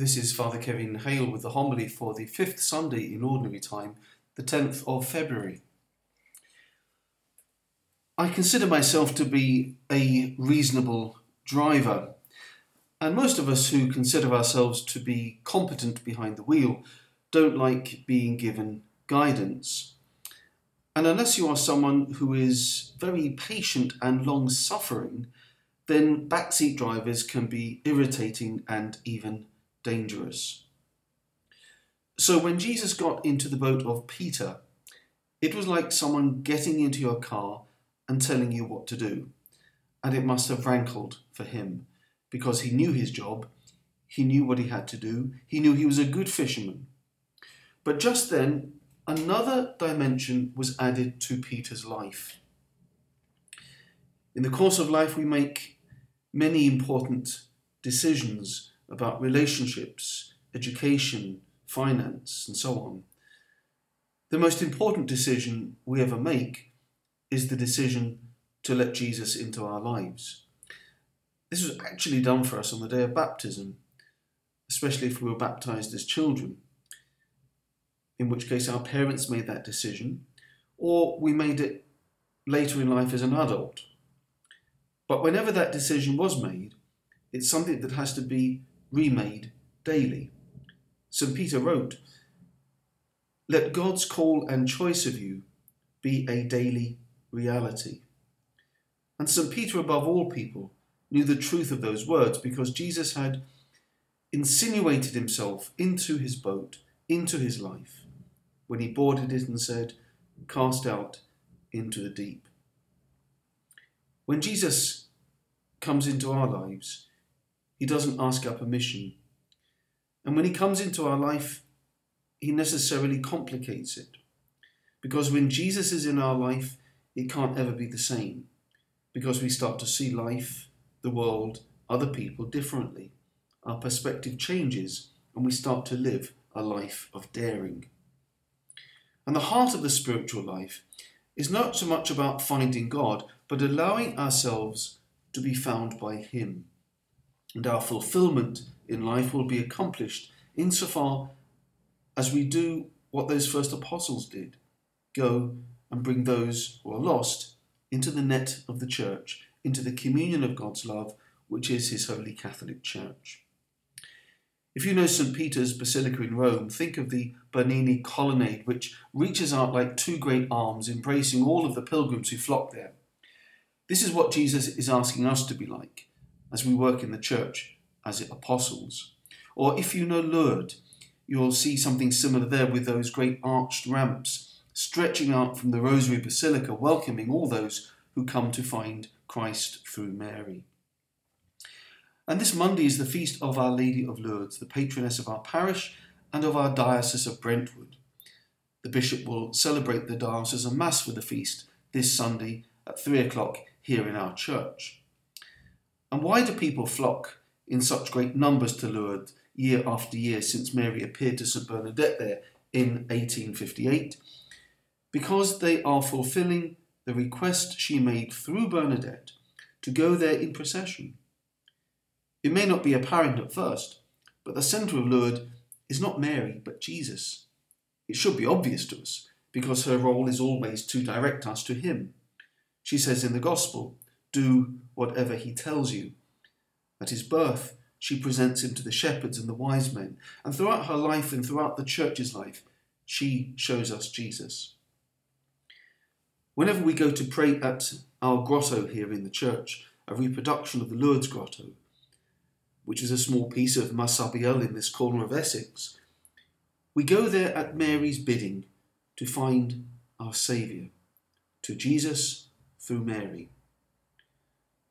This is Father Kevin Hale with the homily for the fifth Sunday in Ordinary Time, the 10th of February. I consider myself to be a reasonable driver, and most of us who consider ourselves to be competent behind the wheel don't like being given guidance. And unless you are someone who is very patient and long suffering, then backseat drivers can be irritating and even dangerous. So when Jesus got into the boat of Peter, it was like someone getting into your car and telling you what to do. And it must have rankled for him because he knew his job, he knew what he had to do, he knew he was a good fisherman. But just then, another dimension was added to Peter's life. In the course of life, we make many important decisions about relationships, education, finance, and so on. The most important decision we ever make is the decision to let Jesus into our lives. This was actually done for us on the day of baptism, especially if we were baptized as children, in which case our parents made that decision, or we made it later in life as an adult. But whenever that decision was made, it's something that has to be remade daily. St. Peter wrote, Let God's call and choice of you be a daily reality. And St. Peter, above all people, knew the truth of those words because Jesus had insinuated himself into his boat, into his life, when he boarded it and said, Cast out into the deep. When Jesus comes into our lives, he doesn't ask our permission. And when he comes into our life, he necessarily complicates it. Because when Jesus is in our life, it can't ever be the same. Because we start to see life, the world, other people differently. Our perspective changes and we start to live a life of daring. And the heart of the spiritual life is not so much about finding God, but allowing ourselves to be found by Him. And our fulfillment in life will be accomplished insofar as we do what those first apostles did go and bring those who are lost into the net of the church, into the communion of God's love, which is His Holy Catholic Church. If you know St. Peter's Basilica in Rome, think of the Bernini colonnade, which reaches out like two great arms, embracing all of the pilgrims who flock there. This is what Jesus is asking us to be like as we work in the church as apostles. Or if you know Lourdes, you'll see something similar there with those great arched ramps stretching out from the Rosary Basilica, welcoming all those who come to find Christ through Mary. And this Monday is the feast of Our Lady of Lourdes, the patroness of our parish and of our Diocese of Brentwood. The Bishop will celebrate the diocesan Mass for the feast this Sunday at three o'clock here in our church. And why do people flock in such great numbers to Lourdes year after year since Mary appeared to St Bernadette there in 1858? Because they are fulfilling the request she made through Bernadette to go there in procession. It may not be apparent at first, but the centre of Lourdes is not Mary, but Jesus. It should be obvious to us, because her role is always to direct us to Him. She says in the Gospel, Do whatever He tells you. At His birth, she presents Him to the shepherds and the wise men, and throughout her life and throughout the Church's life, she shows us Jesus. Whenever we go to pray at our grotto here in the church, a reproduction of the Lourdes grotto, which is a small piece of Massabielle in this corner of Essex, we go there at Mary's bidding to find our Saviour, to Jesus through Mary.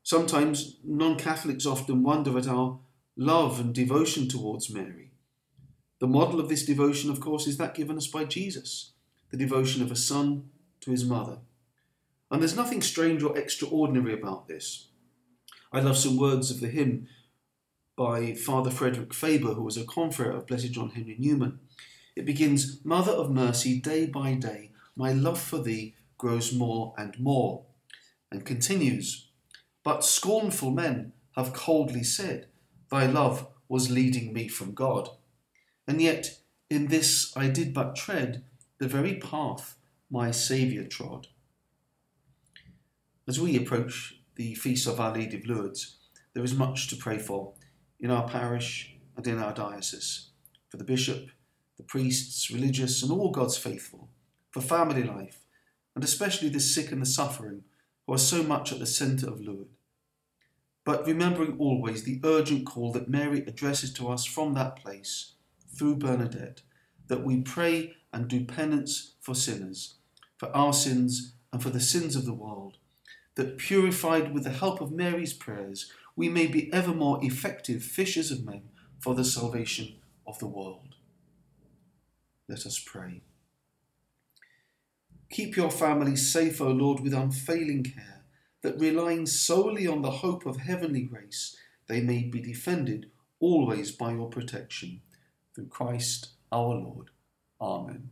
Sometimes non Catholics often wonder at our love and devotion towards Mary. The model of this devotion, of course, is that given us by Jesus, the devotion of a son to his mother. And there's nothing strange or extraordinary about this. I love some words of the hymn by Father Frederick Faber, who was a confrere of Blessed John Henry Newman. It begins Mother of mercy, day by day, my love for thee grows more and more, and continues But scornful men have coldly said, Thy love was leading me from God. And yet, in this I did but tread the very path my Saviour trod. As we approach the feast of Our Lady of Lourdes, there is much to pray for in our parish and in our diocese for the bishop, the priests, religious, and all God's faithful, for family life, and especially the sick and the suffering are so much at the centre of Lourdes. But remembering always the urgent call that Mary addresses to us from that place through Bernadette, that we pray and do penance for sinners, for our sins and for the sins of the world, that purified with the help of Mary's prayers, we may be ever more effective fishers of men for the salvation of the world. Let us pray. Keep your family safe, O Lord, with unfailing care, that relying solely on the hope of heavenly grace, they may be defended always by your protection. Through Christ our Lord. Amen.